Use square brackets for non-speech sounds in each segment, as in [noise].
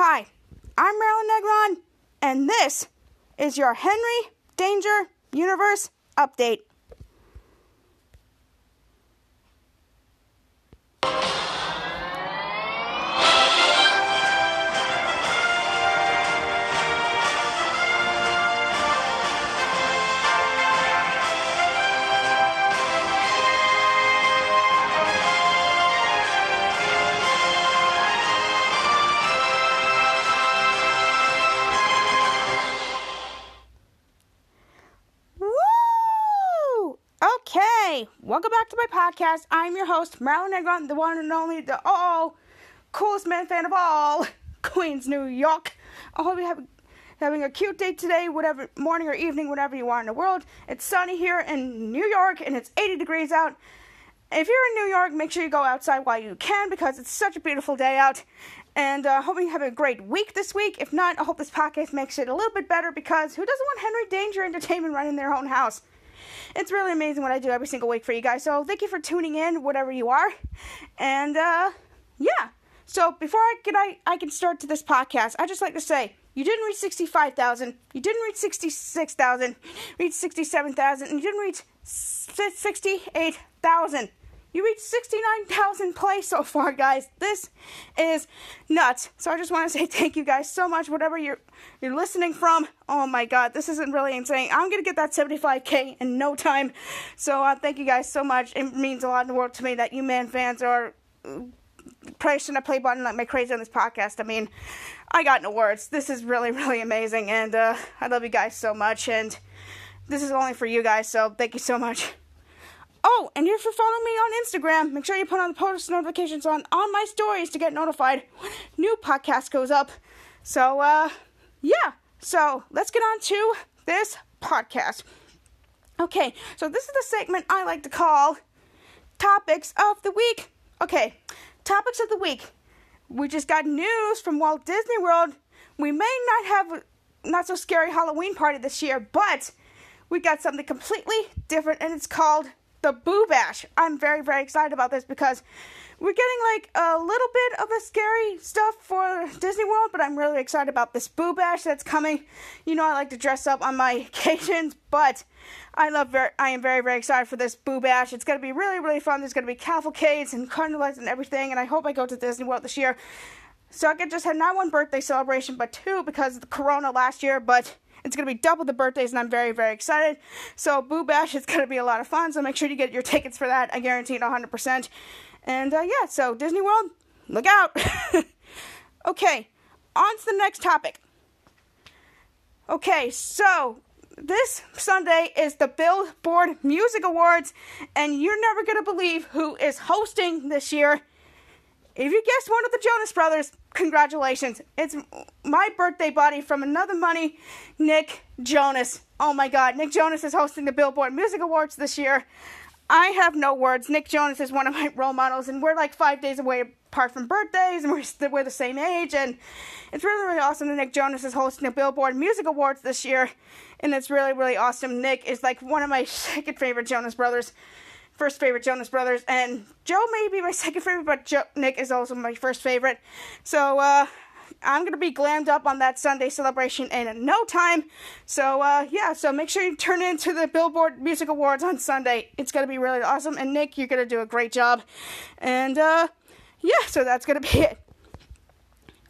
Hi, I'm Marilyn Negron, and this is your Henry Danger Universe Update. Podcast. I'm your host, Marilyn Negron, the one and only, the all coolest man fan of all, [laughs] Queens, New York. I hope you have having a cute day today, whatever morning or evening, whatever you are in the world. It's sunny here in New York, and it's 80 degrees out. If you're in New York, make sure you go outside while you can because it's such a beautiful day out. And uh, hope you have a great week this week. If not, I hope this podcast makes it a little bit better because who doesn't want Henry Danger Entertainment running their own house? It's really amazing what I do every single week for you guys. So thank you for tuning in, whatever you are. And uh, yeah. So before I can I, I can start to this podcast, I just like to say you didn't reach sixty five thousand, you didn't reach sixty six thousand, reach sixty seven thousand, and you didn't reach sixty eight thousand. You reached 69,000 plays so far, guys. This is nuts. So I just want to say thank you guys so much, whatever you're you're listening from. Oh my God, this isn't really insane. I'm gonna get that 75k in no time. So uh, thank you guys so much. It means a lot in the world to me that you man fans are uh, pressing the play button like my crazy on this podcast. I mean, I got no words. This is really really amazing, and uh, I love you guys so much. And this is only for you guys, so thank you so much. Oh, and if you're following me on Instagram, make sure you put on the post notifications on on my stories to get notified when new podcast goes up. So, uh, yeah. So let's get on to this podcast. Okay, so this is the segment I like to call Topics of the Week. Okay, Topics of the Week. We just got news from Walt Disney World. We may not have a not so scary Halloween party this year, but we got something completely different, and it's called the Boo Bash. I'm very, very excited about this because we're getting like a little bit of the scary stuff for Disney World, but I'm really excited about this Boo Bash that's coming. You know, I like to dress up on my [laughs] occasions, but I love very, I am very, very excited for this Boo Bash. It's gonna be really, really fun. There's gonna be cavalcades and carnivals and everything, and I hope I go to Disney World this year. So I can just have not one birthday celebration, but two because of the Corona last year, but it's going to be double the birthdays, and I'm very, very excited. So, Boo Bash is going to be a lot of fun. So, make sure you get your tickets for that. I guarantee it 100%. And uh, yeah, so Disney World, look out. [laughs] okay, on to the next topic. Okay, so this Sunday is the Billboard Music Awards, and you're never going to believe who is hosting this year. If you guessed one of the Jonas Brothers, congratulations. It's my birthday buddy from Another Money, Nick Jonas. Oh my god, Nick Jonas is hosting the Billboard Music Awards this year. I have no words. Nick Jonas is one of my role models, and we're like five days away apart from birthdays, and we're, we're the same age. And it's really, really awesome that Nick Jonas is hosting the Billboard Music Awards this year. And it's really, really awesome. Nick is like one of my [laughs] second favorite Jonas Brothers first favorite Jonas Brothers, and Joe may be my [laughs] second favorite, but Joe, Nick is also my first favorite. So uh, I'm gonna be glammed up on that Sunday celebration in no time. So uh, yeah, so make sure you turn into the Billboard Music Awards on Sunday. It's gonna be really awesome, and Nick, you're gonna do a great job. And uh, yeah, so that's gonna be [laughs] it.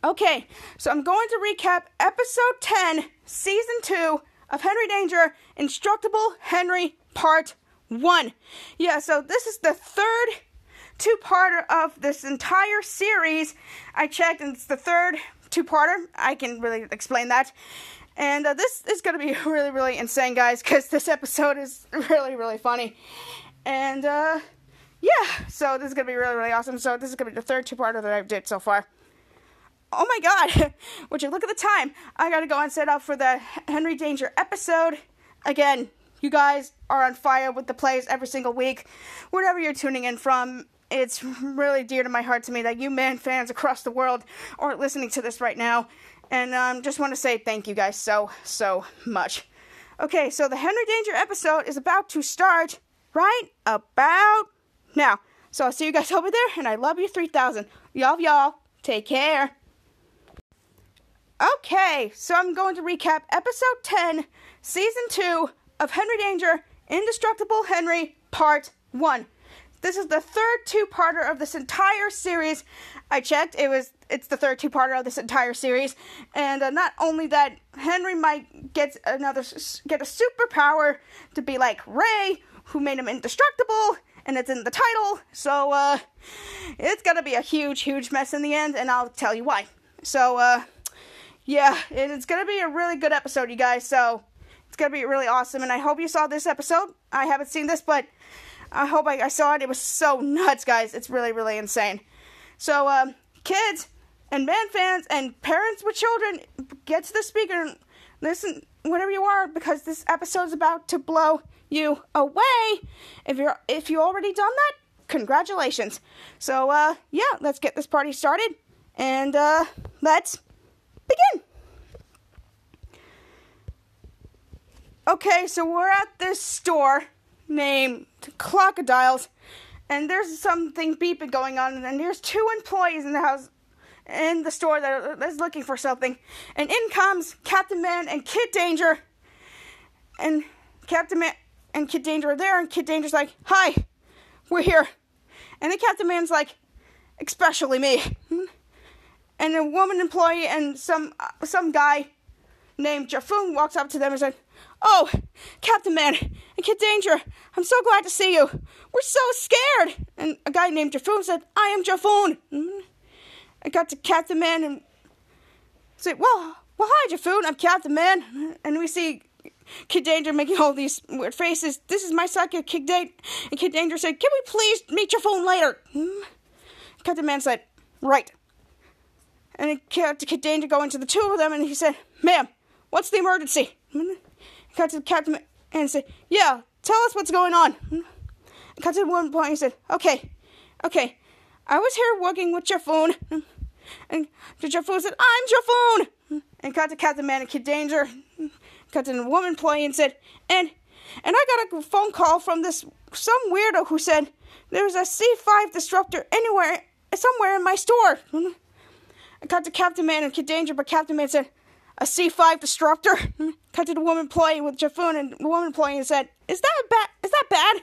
Okay, so I'm going to recap episode 10, season 2 of Henry Danger, Indestructible Henry, part one. Yeah, so this is the third two parter of this entire series. I checked, and it's the third two parter. I can really explain that. And uh, this is going to be [laughs] really, really insane, guys, because this episode is [laughs] really, really funny. And uh, yeah, so this is going to be really, really awesome. So this is going to be the third two parter that I've did so far. Oh my god, [laughs] would you look at the time? I gotta go and set up for the Henry Danger episode. Again, you guys are on fire with the plays every single week. Wherever you're tuning in from, it's really dear to my heart to me that you man fans across the world are listening to this right now. And um, just want to say thank you guys so, so much. Okay, so the Henry Danger episode is about to start right about now. So I'll see you guys [laughs] over there, and I love you 3000. Y'all, y'all, take care. Okay, so I'm going to recap episode 10, season 2 of Henry Danger Indestructible Henry, part 1. This is the third two-parter of this entire series. I checked; it was it's the third two-parter of this entire series, and uh, not only that, Henry might get another get a superpower to be like Ray, who made him indestructible, and it's in the title. So uh, it's gonna be a huge, huge mess in the end, and I'll tell you why. So uh, yeah, it's gonna be a really good episode, you guys. So it's gonna be really awesome, and I hope you saw this episode. I haven't seen this, but I hope I, I saw it. It was so nuts, guys. It's really, really insane. So, um, kids and band fans and parents with children, get to the speaker and listen whenever you are because this episode is about to blow you away. If you're if you already done that, congratulations. So, uh, yeah, let's get this party started and uh, let's begin. Okay, so we're at this store named Crocodiles, and there's something beeping going on, and there's two employees in the house, in the store that's looking for something, and in comes Captain Man and Kid Danger, and Captain Man and Kid Danger are there, and Kid Danger's like, "Hi, we're here," and the Captain Man's like, "Especially me," and a woman employee and some uh, some guy named Jaffoon walks up to them and says. Oh, Captain Man and Kid Danger, I'm so glad to see you. We're so scared. And a guy named Jaffoon said, I am Jaffoon. Mm-hmm. I got to Captain Man and said, Well, well, hi, Jaffoon. I'm Captain Man. And we see Kid Danger making all these weird faces. This is my sidekick, Kid Danger. And Kid Danger said, Can we please meet Jaffoon later? Mm-hmm. Captain Man said, Right. And Kid Danger go into the two of them and he said, Ma'am, what's the emergency? Cut to captain and said, Yeah, tell us what's going on. cut to one point and said, Okay, okay. I was here working with Jaffoon. And Jaffoon said, I'm Jaffoon. And cut to Captain Man and Kid Danger. Cut to the woman playing and said, And and I got a phone call from this some weirdo who said there's a C5 disruptor anywhere somewhere in my store. I cut to Captain Man and Kid Danger, but Captain Man said, a C5 disruptor. [laughs] Cut to the woman playing with Jaffoon, and the woman playing said, "Is that bad? Is that bad?"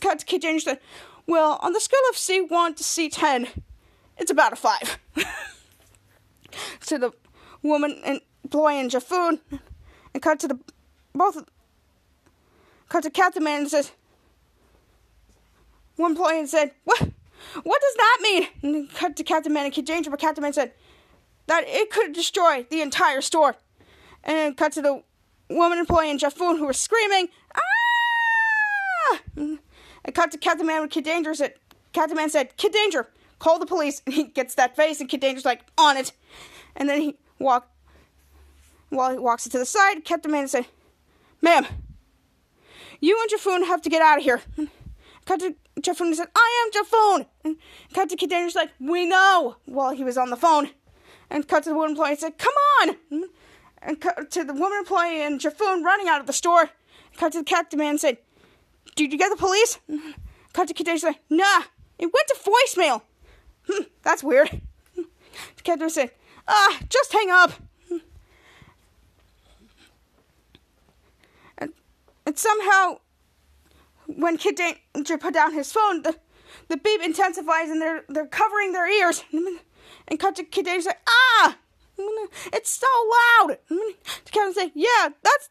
Cut to Kid Danger said, "Well, on the scale of C1 to C10, it's about a five. [laughs] to the woman and and Jaffoon, and cut to the both. Cut to Captain Man and says, one playing said, "What? What does that mean?" And cut to Captain Man and Kid Danger, but Captain Man said that it could destroy the entire store. And then cut to the woman employee and Jaffoon who were screaming, ah! And cut to Captain Man with Kid Danger said, Captain Man said, Kid Danger, call the police. And he gets that face and Kid Danger's like, on it. And then he walk, while he walks it to the side, Captain Man said, ma'am, you and Jaffoon have to get out of here. Cut to Jaffoon and said, I am Jaffoon. And cut to Kid Danger's like, we know, while he was on the phone and cut to the woman employee and said, Come on! And cut to the woman employee and Jaffoon running out of the store. Cut to the captain man and said, Did you get the police? Cut to Kadesh said, Nah, it went to voicemail. Hmm, [laughs] that's weird. [laughs] The captain said, Ah, just hang up. And, and somehow, when Kid Danger put down his phone, the, the beep intensifies and they're, they're covering their ears [laughs] and Kid Danger say, ah, it's so loud. To Kevin say, yeah, that's.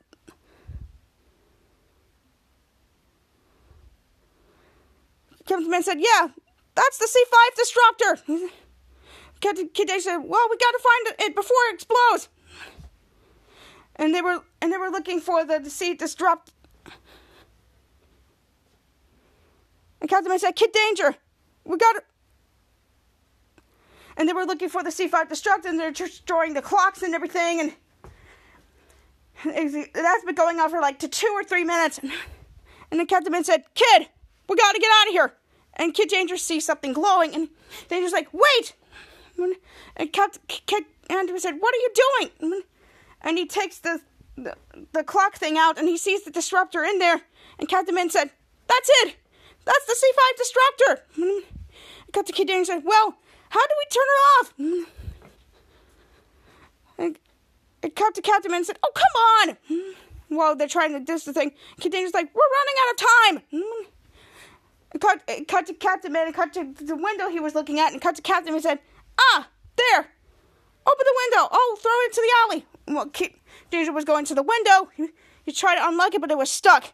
Kevin Man said, yeah, that's the C5 disruptor. Kid Danger said, well, we gotta find it before it explodes. And they were and they were looking for the C disrupt. And Captain Man said, Kid Danger, we gotta and they were looking for the C5 destruct, and they're destroying the clocks and everything, and that's been going on for like to two or three minutes. And the captain said, "Kid, we got to get out of here." And Kid Danger sees something glowing, and Danger's like, "Wait!" And Captain Kid Andrew said, "What are you doing?" And he takes the, the the clock thing out, and he sees the disruptor in there. And Captain Man said, "That's it. That's the C5 disruptor." Captain Kid Danger said, "Well." How do we turn her off? it cut to Captain and said, "Oh, come on!" While they're trying to do the thing, Danger's like, "We're running out of time." Cut, cut to Captain Man and cut to the window he was looking at, and cut to Captain and said, "Ah, there! Open the window! Oh, throw it into the alley!" Well, Kid Danger was going to the window. He, he tried to unlock it, but it was stuck.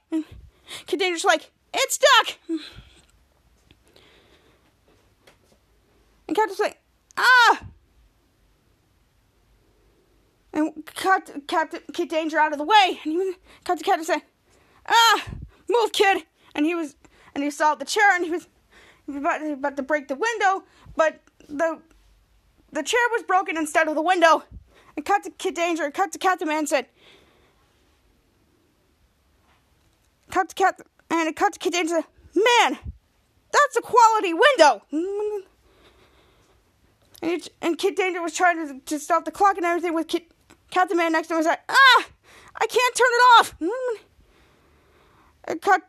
Kid Danger's like, "It's stuck!" And Captain's like, "Ah!" and cut Captain Kid Danger out of the way, and he cut to Captain say, "Ah, move, kid!" And he was, and he saw the chair, and he was, about, about to break the window, but the the chair was broken instead of the window. And cut to Kid Danger, and cut to Captain Man, said, "Cut to Captain," and it cut to Kid Danger. Man, that's a quality window. And, it, and Kid Danger was trying to, to stop the clock and everything with Kid, Captain Man next to him was like, ah, I can't turn it off. And cut,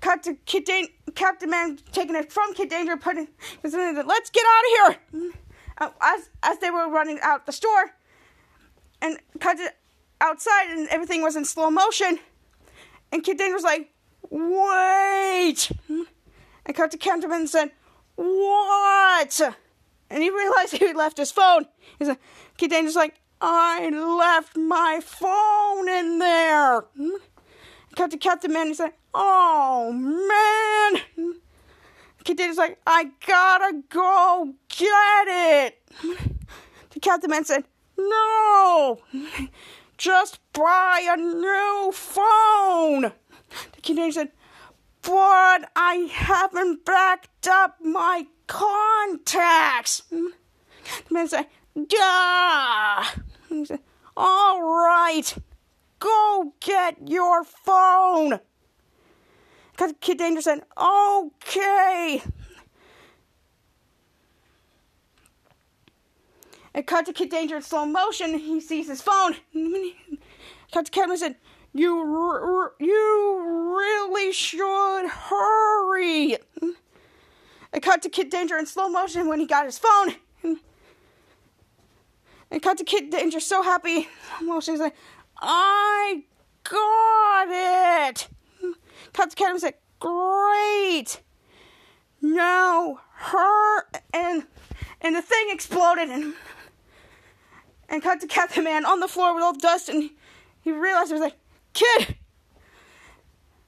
cut to Kid Dan- Captain Man taking it from Kid Danger, putting, let's get out of here. Mm. Uh, as as they were running out the store, and cut it outside, and everything was in slow motion. And Kid Danger was like, wait. Mm. And cut to Captain Man and said, what? And he realized he left his phone. He's like, Kid Danger's like, I left my phone in there. Cut to Captain Man. He's like, oh man. Kid Danger's like, I gotta go get it. The Captain Man said, no. Just buy a new phone. The Kid Danger said, but I haven't backed up my contacts. The man said, Duh. He said, All right, go get your phone. Because Kid Danger said, Okay. It cut to Kid Danger in slow motion. He sees his phone. Cut to Kevin and said, "You, r- you really should hurry." It cut to Kid Danger in slow motion when he got his phone. And cut to Kid Danger so happy. She's like, I got it. Cut to Kid and said, Great. Now her and and the thing exploded and and cut to Captain Man on the floor with all dust and he realized he was like, Kid.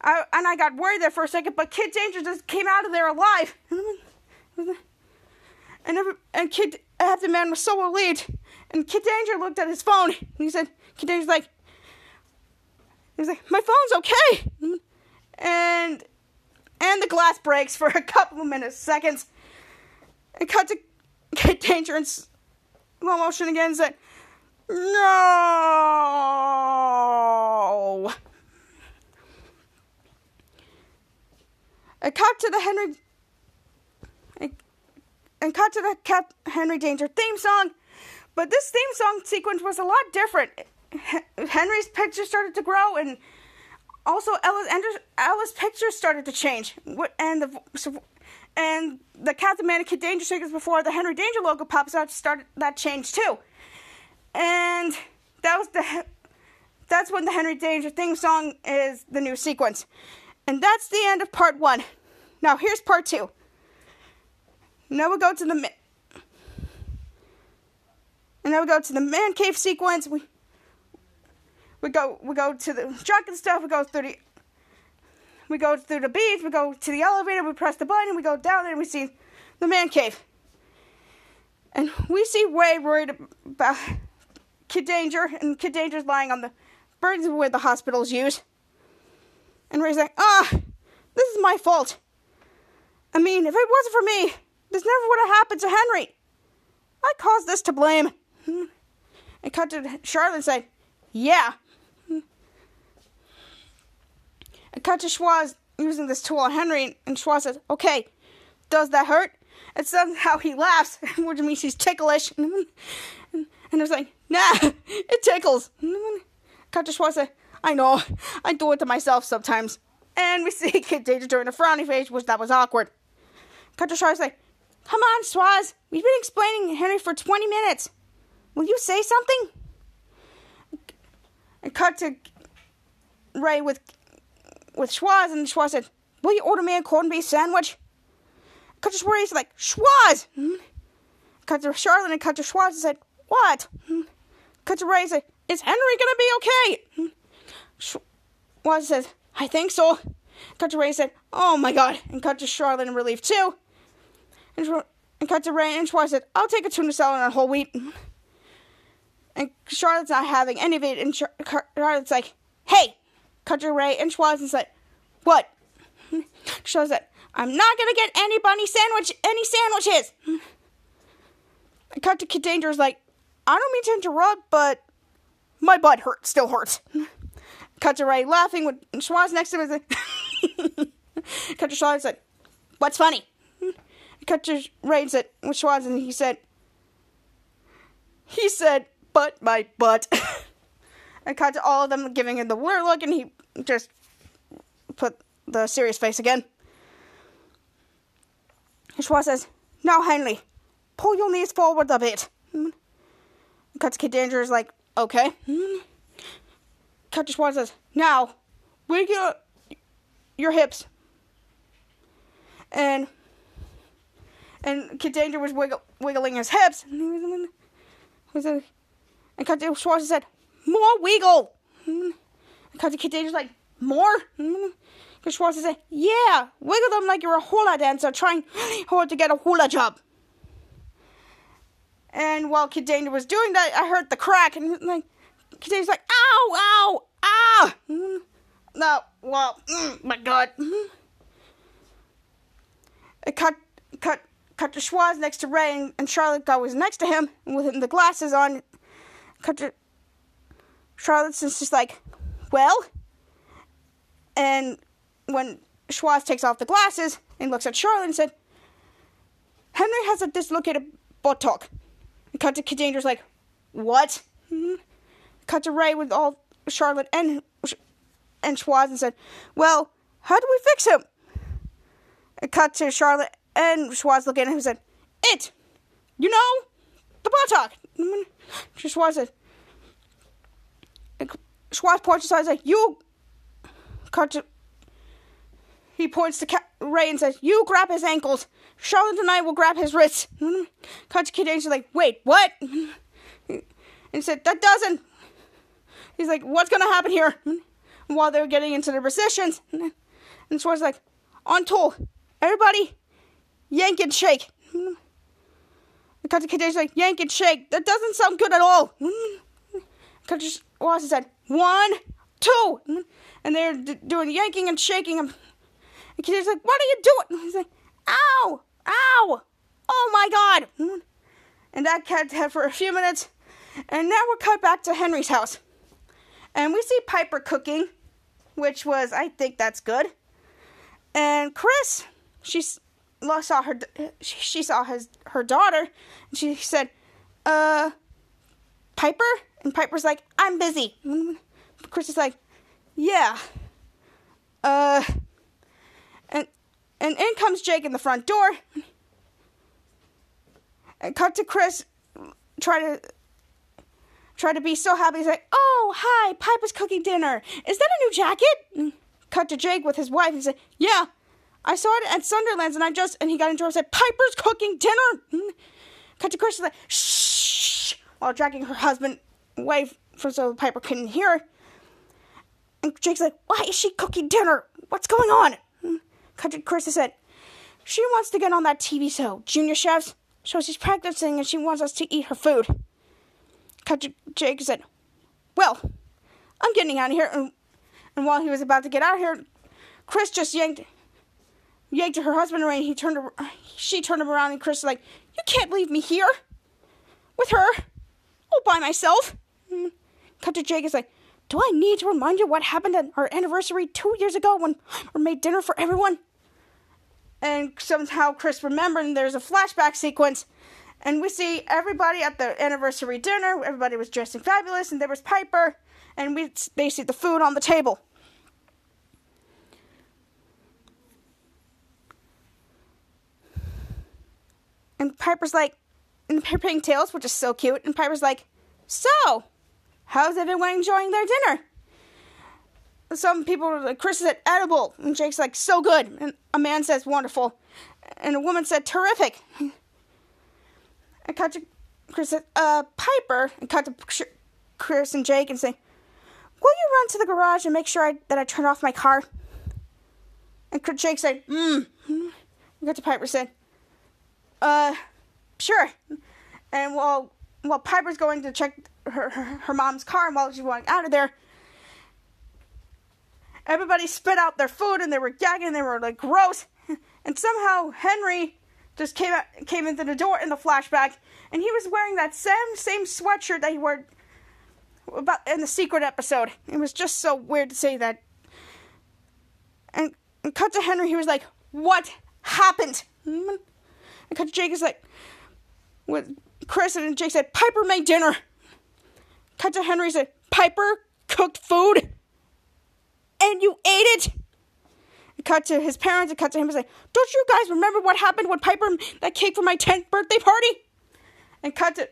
I, and I got worried there for a second, but Kid Danger just came out of there alive. And and Kid Man was so relieved. And Kid Danger looked at his phone. And he said, Kid Danger's like, he was like, my phone's okay. And and the glass breaks for a couple of minutes, seconds. And cut to Kid Danger in slow motion again and said, No. I cut to the Henry and cut to the Henry Danger theme song. But this theme song sequence was a lot different. Henry's picture started to grow, and also Ella's, Ella's picture started to change. And the and the Captain Man Kid Danger sequence before the Henry Danger logo pops out started that change too. And that was the that's when the Henry Danger theme song is the new sequence. And that's the end of part one. Now here's part two. Now we go to the and then we go to the man cave sequence. We we go we go to the drunken stuff. We go through the we go through the beach. We go to the elevator. We press the button. We go down there and we see the man cave. And we see Way worried about Kid Danger, and Kid Danger's lying on the birds where the hospitals use. And Ray's like, ah, this is my fault. I mean, if it wasn't for me, this never would have happened to Henry. I caused this to blame. And cut to Charlotte and say, Yeah. And cut to Schwoz using this tool on Henry, and Schwoz says, Okay, does that hurt? And somehow he laughs, which means he's ticklish. And [laughs] and it's like, Nah, [laughs] it tickles. [laughs] Cut to Schwoz says, I know, I do it to myself sometimes. And we [laughs] see Kid Danger doing a frowny face, which that was awkward. Cut to Charlotte say, Come on, Schwoz, we've been explaining Henry for 20 minutes. Will you say something? And cut to Ray with with Schwoz, and Schwoz said, "Will you order me a corned beef sandwich?" Cut to Ray's like, "Schwoz." Hmm? Cut to Charlotte and cut to Schwoz and said, "What?" Hmm? Cut to Ray said, "Is Henry gonna be okay?" Hmm? Schwoz says, "I think so." Cut to Ray said, "Oh my God!" And cut to Charlotte in relief too. And, and cut to Ray and Schwoz said, "I'll take a tuna salad on whole wheat." And Charlotte's not having any of it, and Charlotte's like, "Hey!" Cut to Ray and Schwoz and said, "What?" Shows said, I'm not gonna get any bunny sandwich, any sandwiches. I cut to Kid Danger's like, I don't mean to interrupt, but my butt hurts, still hurts. Cut to Ray laughing with Schwoz next to him. [laughs] Cut to Schwoz said, "What's funny?" [laughs] Cut to Ray and said with Schwoz, and he said, he said, "Butt my butt." [laughs] I cut to all of them giving him the weird look, and he just put the serious face again. Schwoz says, Now, Henley, pull your knees forward a bit. Cut to Kid Danger is like, Okay. To Schwoz says, Now, wiggle your hips. And and Kid Danger was wiggle, wiggling his hips. And Cut to Schwoz said, More wiggle. And to Kid Danger's like, More? Because Schwoz said, Yeah, wiggle them like you're a hula dancer trying hard to get a hula job. And while Kid Danger was doing that, I heard the crack, and like Kid Danger's like, Ow, ow, ah! No, well, mm, my God. It cut, cut, cut to Schwoz next to Ray, and, and Charlotte got was next to him, and with the glasses on. Cut to Charlotte's just like, Well, and when Schwoz takes off the glasses and looks at Charlotte and said, Henry has a dislocated buttock. And cut to Kid like, what? Mm-hmm. Cut to Ray with all Charlotte and and Schwoz and said, well, how do we fix him? And cut to Charlotte and Schwoz looking at him and said, it, you know, the buttock. Schwoz said, Schwoz points and said, you cut to he points to Ray and says, You grab his ankles. Charlotte and I will grab his wrists. Cut to Kid Angel's like, Wait, what? And said, That doesn't. He's like, What's going to happen here? [laughs] While they're getting into their positions. [laughs] And Schwoz like, On tool. Everybody, yank and shake. [laughs] Cut to Angel's like, Yank and shake. That doesn't sound good at all. Cut to Schwoz said, One, two. And they're d- doing yanking and shaking. The kid's like, What are you doing? He's like, Ow! Ow! Oh my god! And that kept for a few minutes. And now we're cut back to Henry's house. And we see Piper cooking, which was, I think that's good. And Chris, she saw her, she saw his her daughter, and she said, "Uh, Piper." And Piper's like, "I'm busy." [laughs] Chris is like, "Yeah." Uh, and and in comes Jake in the front door. And cut to Chris trying to try to be so happy. He's like, "Oh, hi, Piper's cooking dinner. Is that a new jacket?" cut to Jake with his wife. He said, "Yeah, I saw it at Sunderland's, and I just..." And he got into her and said, "Piper's cooking dinner." Mm. Cut to Chris like, "Shh," while dragging her husband away from so Piper couldn't hear. Her. And Jake's like, "Why is she cooking dinner? What's going on?" Mm. Cut to Chris said, She wants to get on that TV show, Junior Chefs. So she's practicing and she wants us to eat her food. Jake said, Well, I'm getting out of here. And, and while he was about to get out of here, Chris just yanked yanked her husband away. And He turned, she turned him around, and Chris was like, "You can't leave me here with her, all by myself." Mm-hmm. Cut to Jake is like, "Do I need to remind you what happened at our anniversary two years ago when we made dinner for everyone?" and somehow Chris remembered, and there's a flashback sequence, and we see everybody at the anniversary dinner. Everybody was dressing fabulous, and there was Piper, and we they see the food on the table. And Piper's like, and they're tails, which is so cute. And Piper's like, so, how's everyone enjoying their dinner? Some people are like, Chris said, edible. And Jake's like, so good. And a man says, wonderful. And a woman said, terrific. I cut to Chris uh, Piper. And cut to Chris and Jake and say, will you run to the garage and make sure I, that I turn off my car? And Jake said, mm. And cut to Piper said, uh, sure. And while while Piper's going to check her, her, her mom's car and while she's walking out of there, everybody spit out their food and they were gagging, they were like gross. And somehow Henry just came out, came into the door in the flashback, and he was wearing that same same sweatshirt that he wore about in the secret episode. It was just so weird to say that. And, and cut to Henry, he was like, "What happened?" And cut to Jake, is like, with Chris and Jake said, Piper made dinner. Cut to Henry said, Piper cooked food and you ate it. Cut to his parents and cut to him and say, Don't you guys remember what happened when Piper that cake for my 10th birthday party? And cut to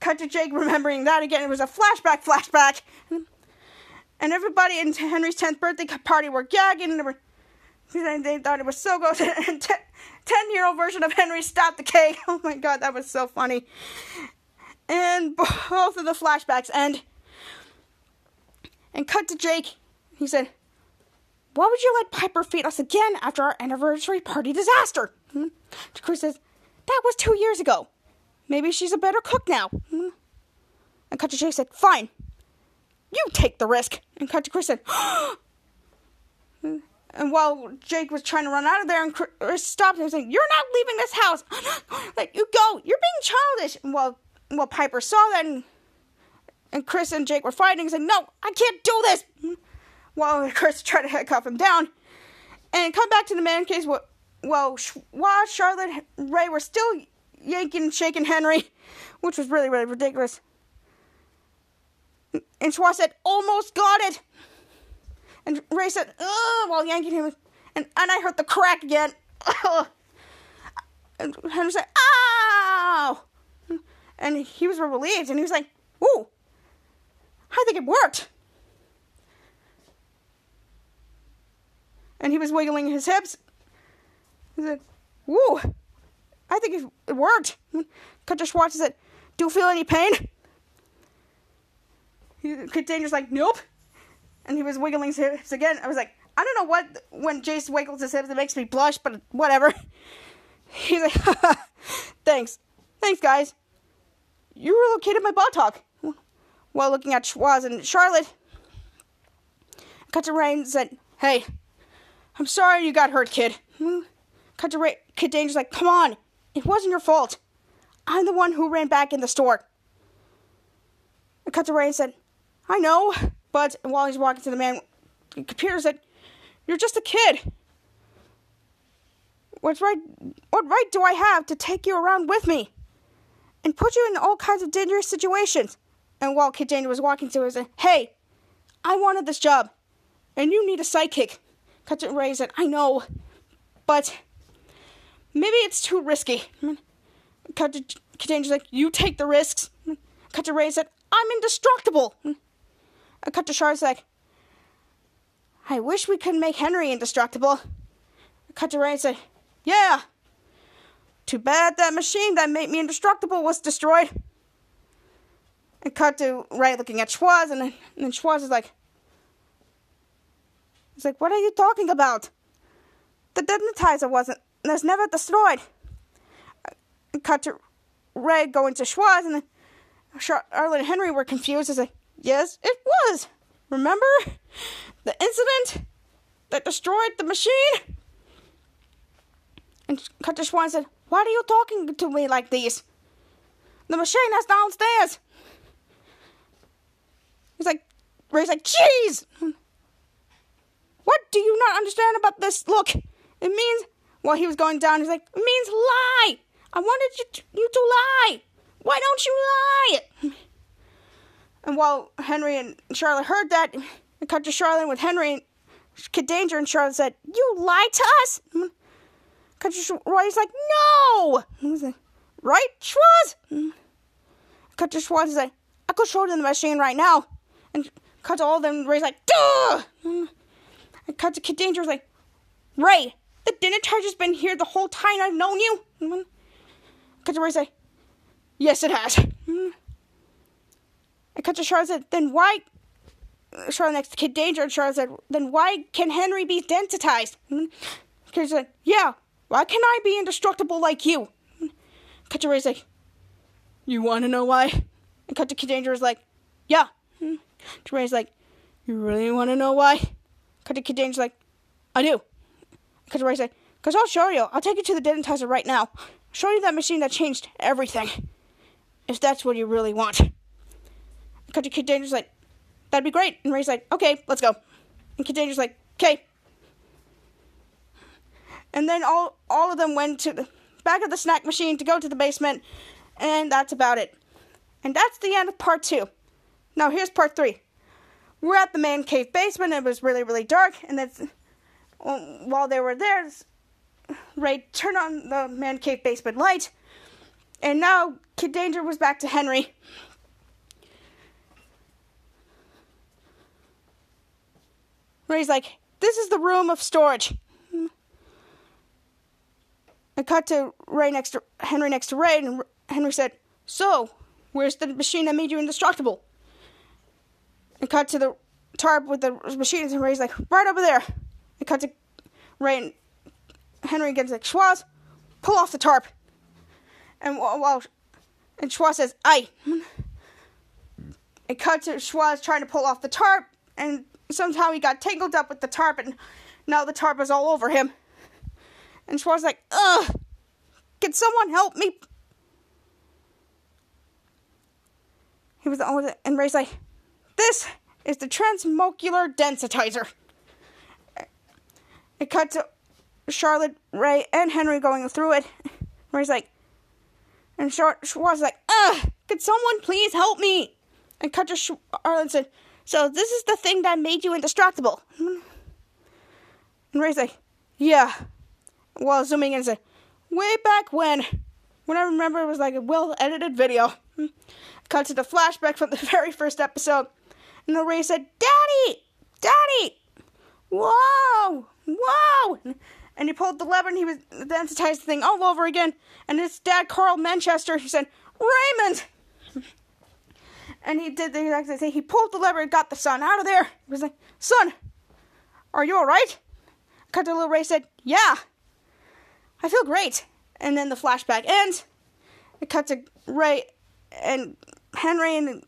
cut to Jake remembering that again. It was a flashback, flashback. And everybody in Henry's 10th birthday party were gagging and they were they thought it was so good. [laughs] And 10 year old version of Henry stopped the cake. [laughs] Oh my god, that was so funny. And both of the flashbacks end. And cut to Jake. He said, Why would you let Piper feed us again after our anniversary party disaster? Hmm? Chris says, That was two years ago. Maybe she's a better cook now. Hmm? And Jake said, Fine. You take the risk. And Chris said, [gasps] And while Jake was trying to run out of there, and Chris stopped him, saying, "You're not leaving this house. like you go. You're being childish." And while while Piper saw that, and, and Chris and Jake were fighting, saying, "No, I can't do this." While Chris tried to handcuff him down, and come back to the man case. Well, while Charlotte Ray were still yanking and shaking Henry, which was really really ridiculous. And Schwa said, "Almost got it." And Ray said, ugh, while yanking him. And, and I heard the crack again. [laughs] and Henry said, ow! And he was relieved. And he was like, ooh, I think it worked. And he was wiggling his hips. He said, woo, I think it worked. [laughs] Cutter Schwoz said, do you feel any pain? He, Daniel's like, nope and he was wiggling his hips again. I was like, I don't know what when Jace wiggles his hips, it makes me blush, but whatever. [laughs] He's like, [laughs] thanks, thanks, guys. You relocated my buttock. While looking at Schwoz and Charlotte, cut to Rain said, "Hey, I'm sorry you got hurt, kid." Hmm? Cut to Rain, Kid Danger's like, "Come on, it wasn't your fault. I'm the one who ran back in the store." Cut to Rain said, "I know." But while he's walking to the man, the computer said, You're just a kid. What right, what right do I have to take you around with me and put you in all kinds of dangerous situations? And while Kid Danger was walking to her, said, Hey, I wanted this job, and you need a sidekick. Cut to Ray said, I know, but maybe it's too risky. Cut to Danger's like, You take the risks. Cut to Ray said, I'm indestructible. Cut to Char's like, I wish we could make Henry indestructible. Cut to Ray and said, Yeah. Too bad that machine that made me indestructible was destroyed. And cut to Ray looking at Schwoz, and then, and then Schwoz is like, He's like, What are you talking about? The detonatizer wasn't, was never destroyed. And cut to Ray going to Schwoz, and then Charlotte and Henry were confused. He's like, Yes, it was. Remember the incident that destroyed the machine? And cut Cutter Swan said, Why are you talking to me like this? The machine is downstairs. He's like, Ray's like, Jeez! What do you not understand about this? Look, it means, while he was going down, he's like, It means lie! I wanted you to, you to lie! Why don't you lie? [laughs] And while Henry and Charlotte heard that, it cut to Charlotte with Henry and Kid Danger, and Charlotte said, You lied to us? [laughs] Cut to Roy's like, No! [laughs] He was like, Right, Schwoz? Cut to Schwoz and said, I could show them the machine right now. And cut to all of them. Ray's like, duh! And cut to Kid Danger's like, Ray, the Densitizer been here the whole time I've known you. Cut to Ray's like, yes, it has. I cut to Charlotte said, then why? Charlotte next to Kid Danger, and Charlotte said, then why can Henry be densitized? Kid said, yeah, why can I be indestructible like you? Cut to Ray's like, you want to know why? And cut to Kid Danger is like, yeah. Ray's like, you really want to know why? Kid Danger's like, I do. To Ray's like, because I'll show you. I'll take you to the Densitizer right now. show you that machine that changed everything. If that's what you really want. To Kid Danger's like, that'd be great. And Ray's like, okay, let's go. And Kid Danger's like, okay. And then all all of them went to the back of the snack machine to go to the basement, and that's about it. And that's the end of part two. Now here's part three. We're at the man cave basement. It was really really dark, and that's while they were there, Ray turned on the man cave basement light, and now Kid Danger was back to Henry. Ray's like, "This is the room of storage." I cut to Ray next to Henry next to Ray, and Henry said, "So, where's the machine that made you indestructible?" And cut to the tarp with the machine, and Ray's like, "Right over there." And cut to Ray and Henry gets like, "Schwoz, pull off the tarp." And while and Schwoz says, "I." It cut to Schwoz trying to pull off the tarp, and somehow he got tangled up with the tarp, and now the tarp is all over him. And Schwoz like, ugh, can someone help me? He was the only, and Ray's like, this is the transmolecular densitizer. It cuts Charlotte, Ray, and Henry going through it. Ray's like, and Schwoz like, ugh, could someone please help me? And cut to Charlotte said, so this is the thing that made you indestructible. And Ray's like, yeah while zooming in said, way back when, when I remember it was like a well edited video. Cut to the flashback from the [laughs] very first episode. And the Ray said, Daddy! Daddy! Whoa! Whoa! And he pulled the lever and he was densitized the thing all over again. And his dad, Carl Manchester, he said, Raymond! And he did the exact same thing. He pulled the lever and got the son out of there. He was like, Son, are you alright? Cut to little Ray said, Yeah. I feel great. And then the flashback ends. It cuts to Ray and Henry, and,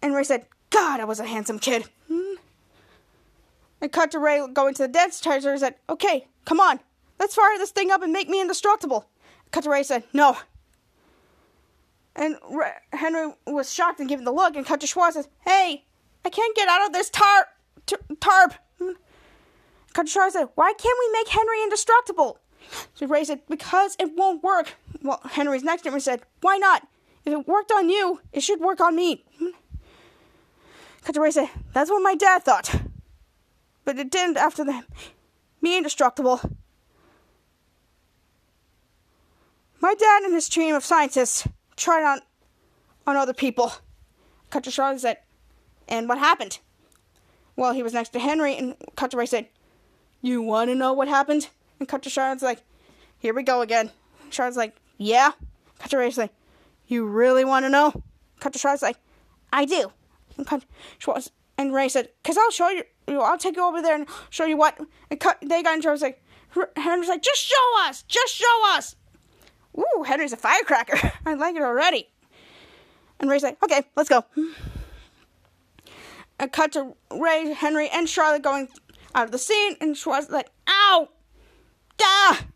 and Ray said, God, I was a handsome kid. Hmm. It cut to Ray going to the densitizer and said, Okay, come on, let's fire this thing up and make me indestructible. Cut to Ray said, No. And Henry was shocked and giving the look, and cut to Schwoz says, Hey, I can't get out of this tarp. tarp. Hmm. Cut to Schwoz said, Why can't we make Henry indestructible? So Ray said, Because it won't work. Well, Henry's next to him said, Why not? If it worked on you, it should work on me. Cut Ray said, That's what my dad thought. But it didn't after the me indestructible. My dad and his team of scientists tried on on other people. Charlotte said, And what happened? Well, he was next to Henry, and Ray said, You want to know what happened? And Charlotte's like, here we go again. Charlotte's like, yeah. Ray's like, you really want to know? Charlotte's like, I do. And cut Schwoz and Ray said, cause I'll show you. I'll take you over there and show you what. And cut. They got in Charlotte's like, Henry's like, just show us, just show us. Ooh, Henry's a firecracker. [laughs] I like it already. And Ray's like, okay, let's go. And cut to Ray, Henry, and Charlotte going out of the scene, and Schwoz like, ow, Ah!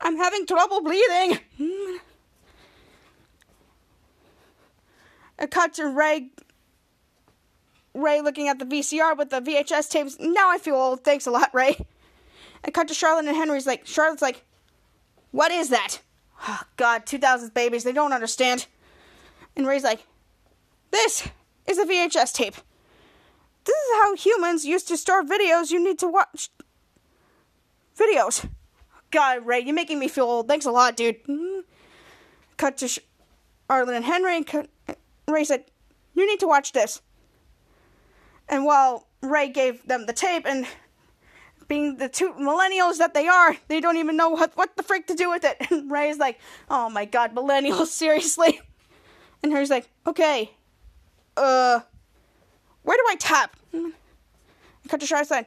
I'm having trouble breathing. [laughs] A cut to Ray. Ray looking at the VCR with the VHS tapes. Now I feel old. Thanks a lot, Ray. A cut to Charlotte and Henry's like, Charlotte's like, what is that? Oh, God, 2000s babies, they don't understand. And Ray's like, this is a VHS tape. This is how humans used to store videos you need to watch. Videos. God, Ray, you're making me feel old. Thanks a lot, dude. Mm-hmm. Cut to Sh- Arlen and Henry. Cut- Ray said, You need to watch this. And while Ray gave them the tape, and being the two millennials that they are, they don't even know what, what the freak to do with it. [laughs] And Ray's like, oh my god, millennials, [laughs] seriously? And Harry's like, okay, uh, where do I tap? And cut to Charlotte said,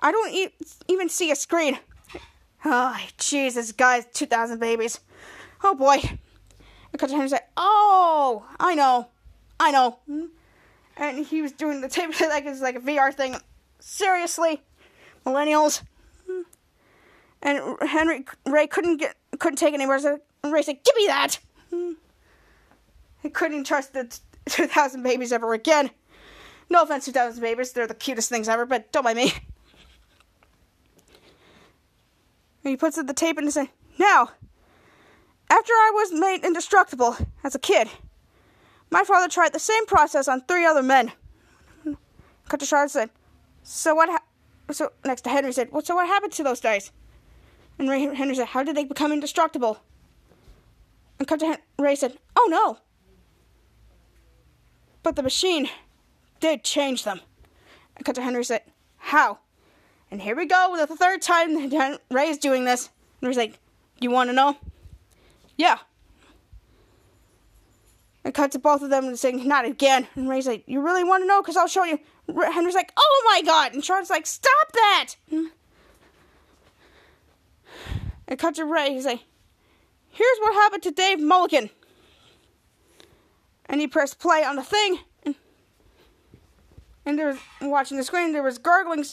I don't e- even see a screen. Oh, Jesus, guys, 2,000 babies. Oh boy. And cut to Henry said, oh, I know, I know. And he was doing the tape [laughs] like it's like a VR thing. Seriously? millennials. And Henry Ray couldn't get couldn't take it anymore. So Ray said, "Give me that." He couldn't trust the [laughs] 2,000 babies ever again. No offense, 2,000 babies; they're the cutest things ever, but don't mind me. And [laughs] he puts the tape in and says, "Now, after I was made indestructible as a kid, my father tried the same process on three other men." Cut to Charlotte said, "So what?" Ha- so next to Henry said, "Well, so what happened to those dice?" And Ray, Henry said, "How did they become indestructible?" And cut to Hen- Ray said, "Oh no." But the machine did change them. And cut to Henry said, "How?" And here we go with the third time Ray is doing this. And he's like, "You want to know?" Yeah. And cut to both of them and saying, "Not again." And Ray's like, "You really want to know? Because I'll show you." Henry's like, "Oh my god!" And Charlotte's like, "Stop that!" And cut to Ray. He's like, "Here's what happened to Dave Mulligan." And he pressed play on the thing, and, and there was watching the screen. There was gurgling,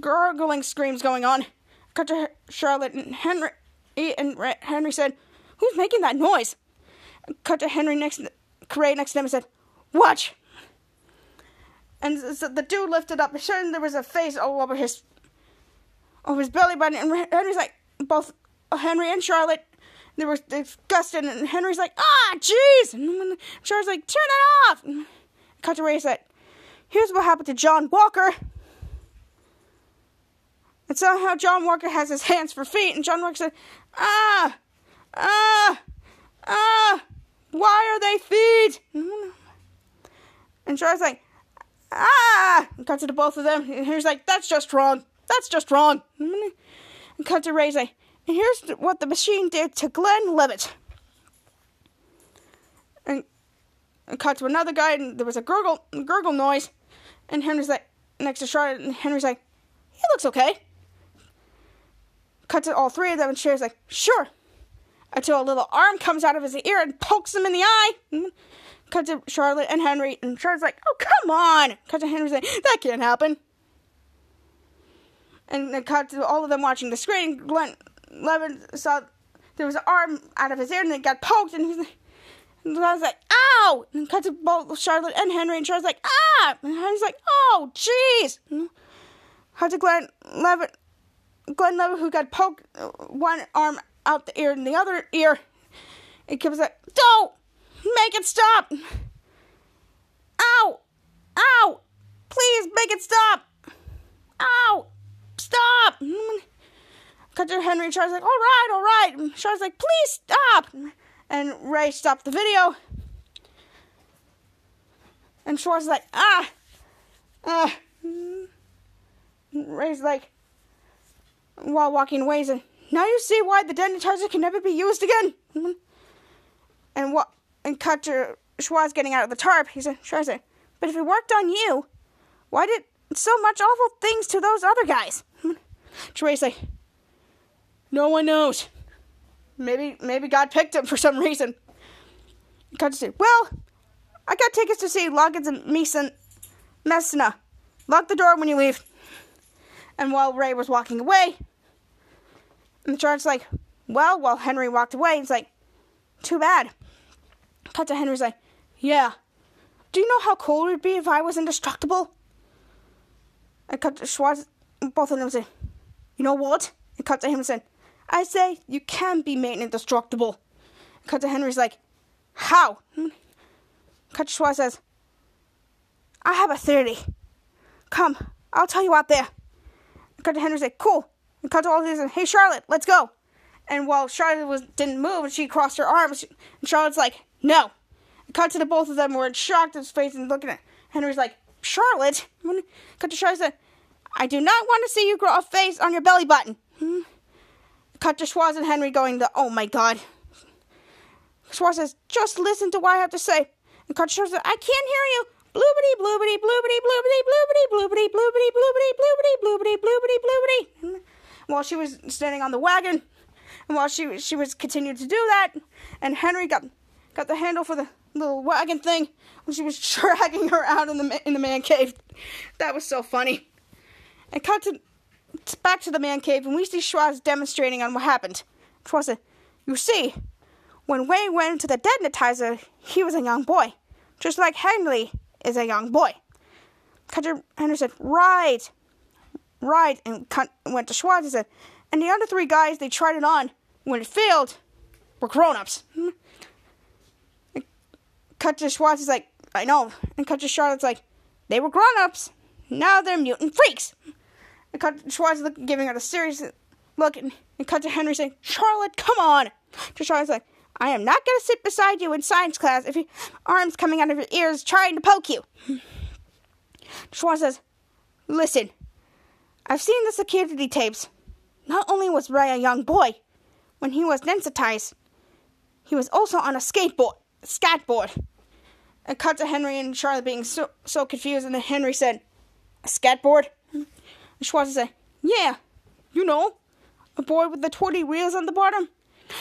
gurgling screams going on. Cut to Charlotte and Henry. And Henry said, "Who's making that noise?" Cut to Henry next, Ray next to him and said, "Watch." and so the dude lifted up his shirt and there was a face all over his over his belly button and Henry's like both Henry and Charlotte they were disgusted and Henry's like ah jeez! And Charlotte's like turn it off! And cut to Ray said here's what happened to John Walker. And somehow John Walker has his hands for feet and John Walker said ah ah ah why are they feet and Charlotte's like ah, and cut to the both of them. And he's like, that's just wrong. That's just wrong. And cut to Ray's like, and here's what the machine did to Glenn Levitt. And, and cut to another guy, and there was a gurgle, gurgle noise. And Henry's like, next to Charlotte, and Henry's like, he looks okay. Cut to all three of them, and Cher's like, sure. Until a little arm comes out of his ear and pokes him in the eye. Cut to Charlotte and Henry, and Charlotte's like, "Oh, come on!" Cut to Henry's like, "That can't happen." And then cut to all of them watching the screen. Glenn Levin saw there was an arm out of his ear, and it got poked, and he's like, and I was like, "Ow!" And cut to both Charlotte and Henry, and Charlotte's like, "Ah!" And Henry's like, "Oh, jeez!" Cut to Glenn Levin, Glenn Levin, who got poked one arm out the ear and the other ear. It comes like, "Don't!" Make it stop! Ow! Ow! Please make it stop! Ow! Stop! Cut to Henry Charles like, all right, all right. Charles like, please stop. And Ray stopped the video. And Schwoz is like, ah, ah. Ray's like, while walking away, he's like, now you see why the Densitizer can never be used again. [laughs] And what? and to Schwoz getting out of the tarp. He said, Schwoz said, but if it worked on you, why did so much awful things to those other guys? [laughs] Like, no one knows. Maybe maybe God picked him for some reason. To say, well, I got tickets to see Loggins and Meeson Messina. Lock the door when you leave. And while Ray was walking away, and the Charles like, well, while Henry walked away, he's like, too bad. Cut to Henry's like, yeah. Do you know how cool it would be if I was indestructible? And cut to Schwoz, both of them say, you know what? And cut to him and said, I say you can be made indestructible. Cut to Henry's like, how? Cut to Schwoz says, I have a theory. Come, I'll tell you out there. Cut to Henry's like, cool. And cut to all these, hey Charlotte, let's go. And while Charlotte was didn't move, she crossed her arms. And Charlotte's like, no. cut to the both of them were in shocked his face and looking at Henry's like, Charlotte? Cut to Charlotte said, I do not want to see you grow a face on your belly button. Hmm. Cut to Schwoz and Henry going the, oh my god. Schwoz says, just listen to what I have to say. And cut to Schwoz says, I can't hear you. Bloobity, bloobity, bloobity, bloobity, bloobity, bloobity, bloobity, bloobity, bloobity, bloobity, bloobity, bloobity. While she was standing on the wagon, and while she she was continuing to do that, and Henry got got the handle for the little wagon thing, when she was [laughs] dragging her out in the in the man cave. That was so funny. And cut to back to the man cave, and we see Schwoz demonstrating on what happened. Schwoz said, "You see, when Wayne went into the Densitizer, he was a young boy, just like Henry is a young boy." Cutter Henry said, "Right, right," and went to Schwoz and said, "And the other three guys, they tried it on. When it failed, were grown-ups." [laughs] Cut to Schwoz is like, "I know," and cut to Charlotte's like, "They were grown-ups. Now they're mutant freaks." And cut to Schwoz look, giving her a serious look, and, and cut to Henry saying, Charlotte, come on. To Charlotte's like, I am not going to sit beside you in science class if your arms coming out of your ears trying to poke you. [laughs] Schwoz says, Listen, I've seen the security tapes. Not only was Ray a young boy, when he was densitized, he was also on a skateboard. Skateboard. And cut to Henry and Charlotte being so so confused, and then Henry said, "A skateboard." Schwoz said, Yeah, you know, a board with the 20 wheels on the bottom.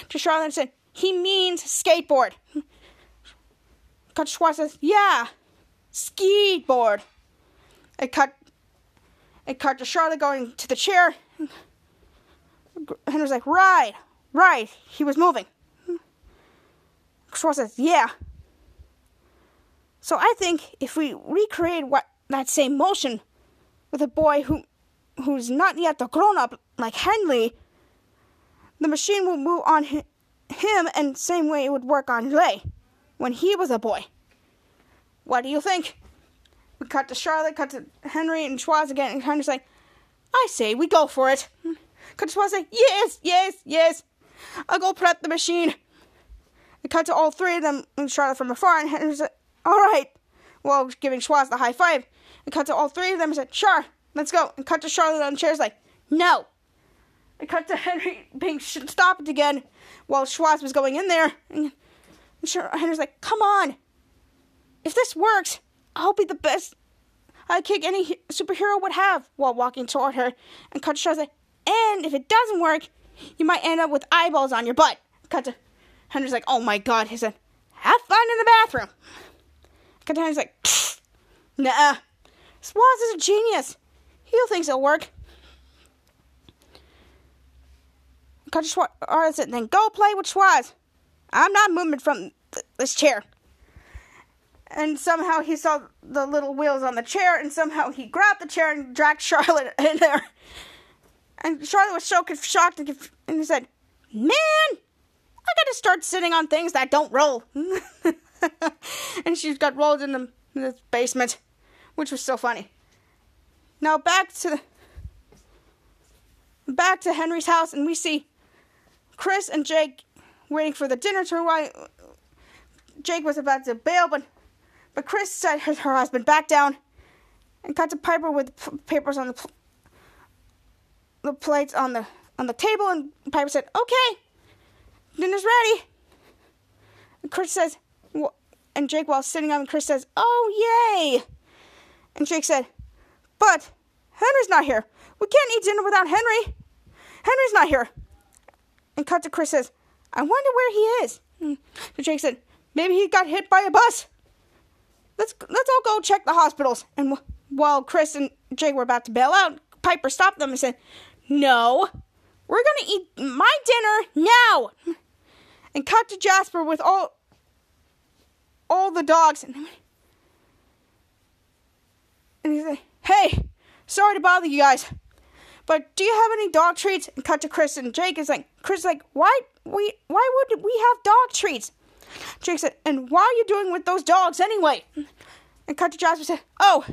To Charlotte said, He means skateboard. Cut Schwoz says, Yeah, ski board. It cut it cut to Charlotte going to the chair. Henry's like, Right, right. He was moving. Schwoz says, Yeah. So I think if we recreate what that same motion with a boy who who's not yet a grown up like Henley, the machine will move on him and same way it would work on Lay when he was a boy. What do you think? We cut to Charlotte, cut to Henry and Schwoz again, and Henry's like, I say we go for it. Cut to Schwoz like, yes, yes, yes. I'll go prep the machine. We cut to all three of them and Charlotte from afar, and Henry's like, all right. Well, giving Schwoz the high five. And cut to all three of them and said, sure, Let's go. And cut to Charlotte on chairs like, no. And cut to Henry being stopped again while Schwartz was going in there. And Henry's like, come on. If this works, I'll be the best I kick any superhero would have while walking toward her. And Charlotte like, and if it doesn't work, you might end up with eyeballs on your butt. To Henry's like, oh my god. He said, have fun in the bathroom. Henry's like, nah. Schwoz is a genius. He'll think it'll work. Cut Schwoz, or then go play with Schwoz. I'm not moving from th- this chair. And somehow he saw the little wheels on the chair, and somehow he grabbed the chair and dragged [laughs] Charlotte in there. And Charlotte was so shocked and, conf- and he said, Man, I gotta start sitting on things that don't roll. [laughs] and she got rolled in the, in the basement, which was so funny. Now back to the, back to Henry's house, and we see Kris and Jake waiting for the dinner to arrive. Jake was about to bail, but but Kris set her, husband back down and cut to Piper with p- papers on the pl- the plates on the on the table, and Piper said, "Okay, dinner's ready." And Kris says, and Jake, while sitting on, Kris says, "Oh yay!" And Jake said, but Henry's not here. We can't eat dinner without Henry. Henry's not here. And cut to Kris says, I wonder where he is. Hmm. Jake said, maybe he got hit by a bus. Let's let's all go check the hospitals. And w- while Kris and Jake were about to bail out, Piper stopped them and said, No, we're gonna eat my dinner now. And cut to Jasper with all all the dogs. And, and he said, Hey, sorry to bother you guys, but do you have any dog treats? And cut to Kris and Jake is like, Kris is like, why we why would we have dog treats? Jake said, and why are you doing with those dogs anyway? And to Jasper said, oh,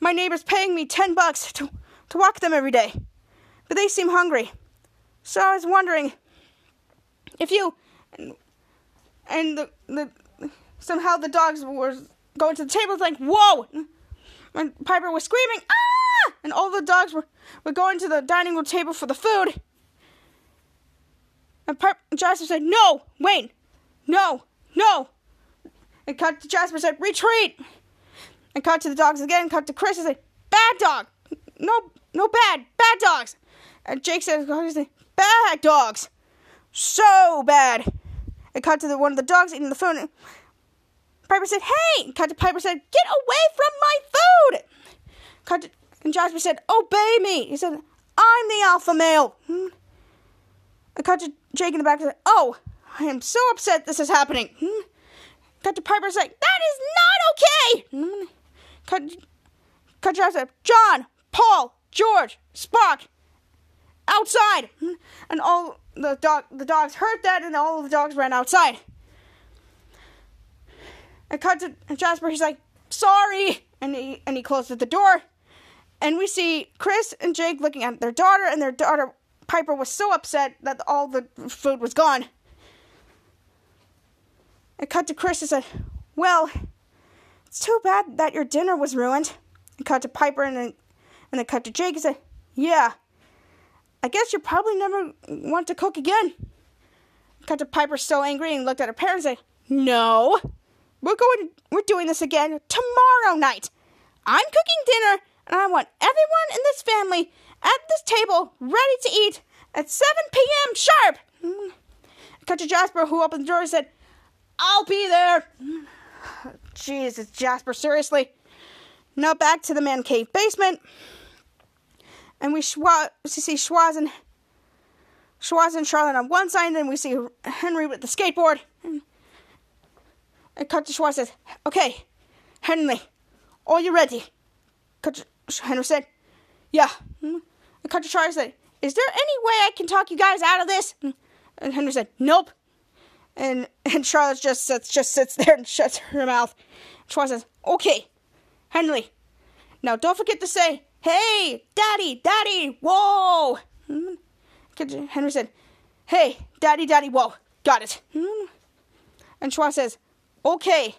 my neighbor's paying me ten bucks to to walk them every day, but they seem hungry, so I was wondering if you and, and the the somehow the dogs were going to the table. Like, whoa! And Piper was screaming, ah! And all the dogs were, were going to the dining room table for the food. And Piper, Jasper said, no, Wayne, no, no. And cut to Jasper said, retreat. And cut to the dogs again, cut to Kris and said, bad dog. No, no bad, bad dogs. And Jake said, bad dogs. So bad. And cut to the, one of the dogs eating the food. Piper said, hey. Cut to Piper said, get away from my food. Cut to, and Jasper said, obey me. He said, I'm the alpha male. Hmm. I cut to Jake in the back and said, oh, I am so upset this is happening. Hmm. Cut to Piper said, that is not okay. Hmm. Cut, cut to John, Paul, George, Spock, outside. And all the dog the dogs heard that and all the dogs ran outside. I cut to Jasper, he's like, sorry and he and he closes the door. And we see Kris and Jake looking at their daughter, and their daughter Piper was so upset that all the food was gone. I cut to Kris and said, Well, it's too bad that your dinner was ruined. I cut to Piper and then and then cut to Jake and said, Yeah, I guess you probably never want to cook again. Cut to Piper so angry and looked at her parents and said, No. We're going we're doing this again tomorrow night. I'm cooking dinner and I want everyone in this family at this table ready to eat at 7 p.m. sharp. Cut to Jasper who opened the door and said, I'll be there. Jesus, Jasper, seriously. Now back to the man cave basement and we schwa- see Schwoz and Schwoz and Charlotte on one side, and then we see Henry with the skateboard. And, and cut to Schwoz says, "Okay, Henry, are you ready?" Cut to, Henry said, "Yeah." And cut to Charlotte said, "Is there any way I can talk you guys out of this?" And Henry said, "Nope." And and Charlotte just sits just sits there and shuts her mouth. Schwoz says, "Okay, Henry, now don't forget to say." Hey, Daddy, Daddy, whoa! Henry said, Hey, Daddy, Daddy, whoa, got it. And Schwoz says, Okay,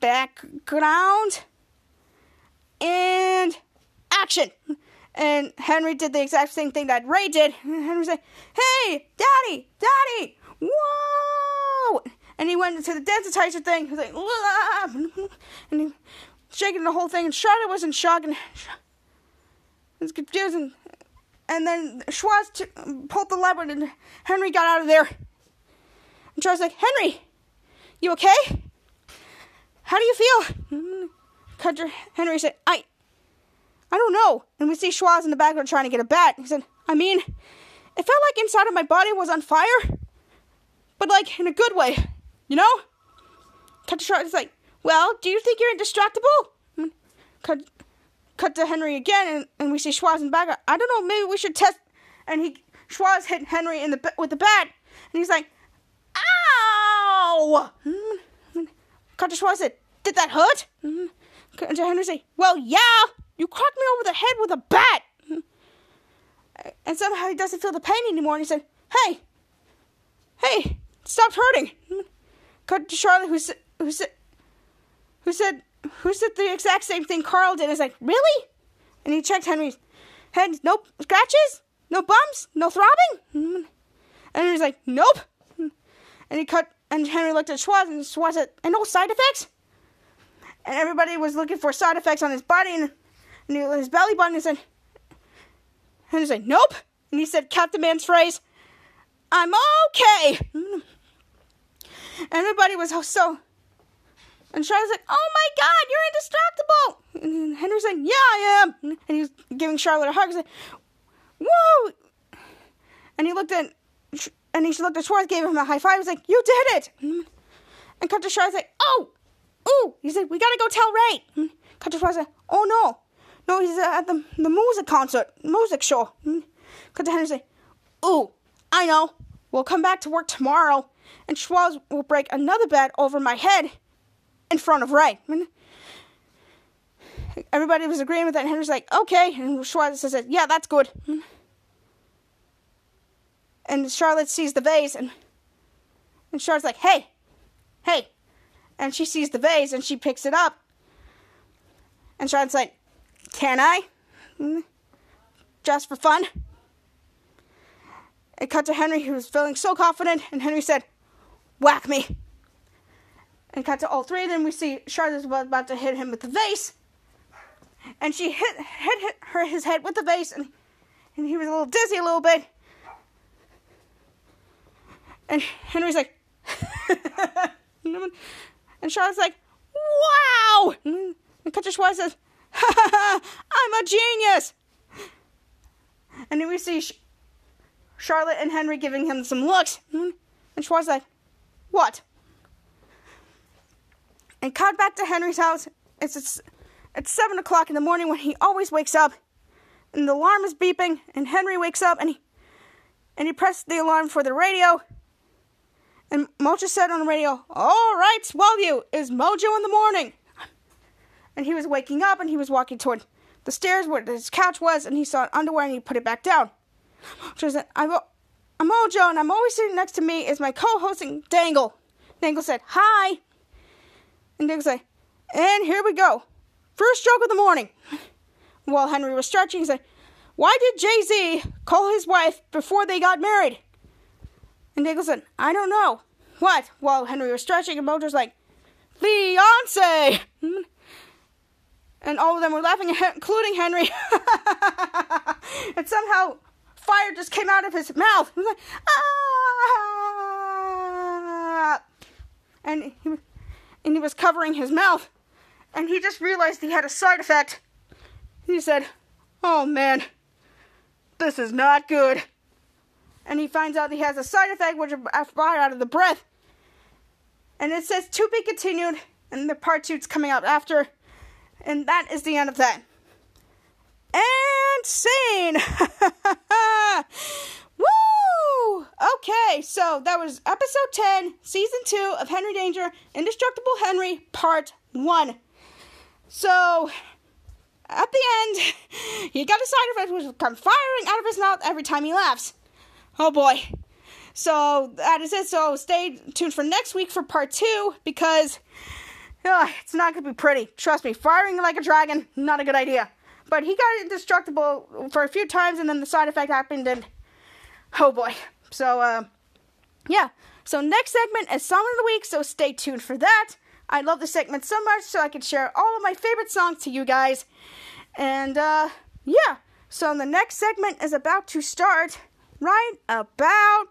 background and action. And Henry did the exact same thing that Ray did. Henry said, Hey, Daddy, Daddy, whoa! And he went into the Densitizer thing. He was like, Wah! [laughs] and he shaking the whole thing, and Charlotte was in shock and it was confusing. And then Schwoz t- pulled the lever, and Henry got out of there. And Charlotte's like, Henry, you okay? How do you feel? [laughs] Cutter Henry said, I, I don't know. And we see Schwoz in the background trying to get a bat. He said, I mean, it felt like inside of my body was on fire, but like in a good way, you know? Cutter Schwoz is like, well, do you think you're indestructible? Mm. Cut, cut to Henry again, and, and we see Schwoz in back. I don't know, maybe we should test. And he Schwoz hit Henry in the with the bat, and he's like, "Ow!" Mm. Cut to Schwoz said, "Did that hurt?" Mm. Cut to Henry say, "Well, yeah, you cracked me over the head with a bat." And somehow he doesn't feel the pain anymore, and he said, "Hey, hey, stop hurting." Cut to Charlotte, who's who's who said who said the exact same thing Carl did. It's like, really? And he checked Henry's head. Nope. Scratches? No bumps? No throbbing? And he was like, nope. And he cut, and Henry looked at Schwoz, and Schwoz said, and no side effects? And everybody was looking for side effects on his body and, and his belly button. And said, and he said, nope. And he said, cut the man's phrase, I'm okay. Everybody was so and Charlotte's like, "Oh my God, you're indestructible!" And Henry's like, "Yeah, I am." And he's giving Charlotte a hug. And he's like, "Whoa!" And he looked at, and he looked at Schwoz, gave him a high five. He's like, "You did it!" And cut to Charlotte's like, "Oh, ooh!" He said, "We gotta go tell Ray." Cut to Schwoz like, "Oh no, no, he's at the the music concert, music show." Cut to Henry's like, "Ooh, I know. We'll come back to work tomorrow." And Schwoz will break another bed over my head in front of Ray. Everybody was agreeing with that, and Henry's like, okay. And Schwoz says, yeah, that's good. And Charlotte sees the vase, and, and Charlotte's like, hey, hey. And she sees the vase and she picks it up. And Charlotte's like, can I? Just for fun. It cut to Henry, who was feeling so confident, and Henry said, whack me. And cut to all three of them. We see Charlotte's about to hit him with the vase. And she hit, hit, hit her his head with the vase, and, and he was a little dizzy a little bit. And Henry's like, [laughs] and Charlotte's like, wow! And Katja Schwoz says, [laughs] I'm a genius! And then we see Charlotte and Henry giving him some looks. And Schwoz like, what? And cut back to Henry's house. It's, it's, it's 7 o'clock in the morning when he always wakes up. And the alarm is beeping. And Henry wakes up and he, and he pressed the alarm for the radio. And Mojo said on the radio, All right, swell you, is Mojo in the morning? And he was waking up and he was walking toward the stairs where his couch was and he saw underwear and he put it back down. Mojo said, I'm, I'm Mojo and I'm always sitting next to me is my co-hosting Dangle. Dangle said, Hi. And Dangle said, And here we go. First joke of the morning. While Henry was stretching, he said, Why did Jay Z call his wife before they got married? And Dangle said, I don't know. What? While Henry was stretching, and Mojo's like, fiance! And all of them were laughing, [laughs] including Henry. [laughs] and somehow fire just came out of his mouth. He was like, ah! And he, and he was covering his mouth. And he just realized he had a side effect. He said, oh man, this is not good and he finds out he has a side effect which is fire out of the breath. And it says to be continued, and the part two's coming out after. And that is the end of that. And scene! [laughs] Woo! Okay, so that was episode 10, season 2 of Henry Danger, Indestructible Henry, part 1. So, at the end, [laughs] he got a side effect which comes firing out of his mouth every time he laughs. Oh boy. So that is it. So stay tuned for next week for part two because it's not going to be pretty. Trust me, firing like a dragon, not a good idea. But he got indestructible for a few times and then the side effect happened and oh boy. So, uh, yeah. So next segment is Song of the Week, so stay tuned for that. I love the segment so much, so I can share all of my favorite songs to you guys. And, uh, yeah. So the next segment is about to start right about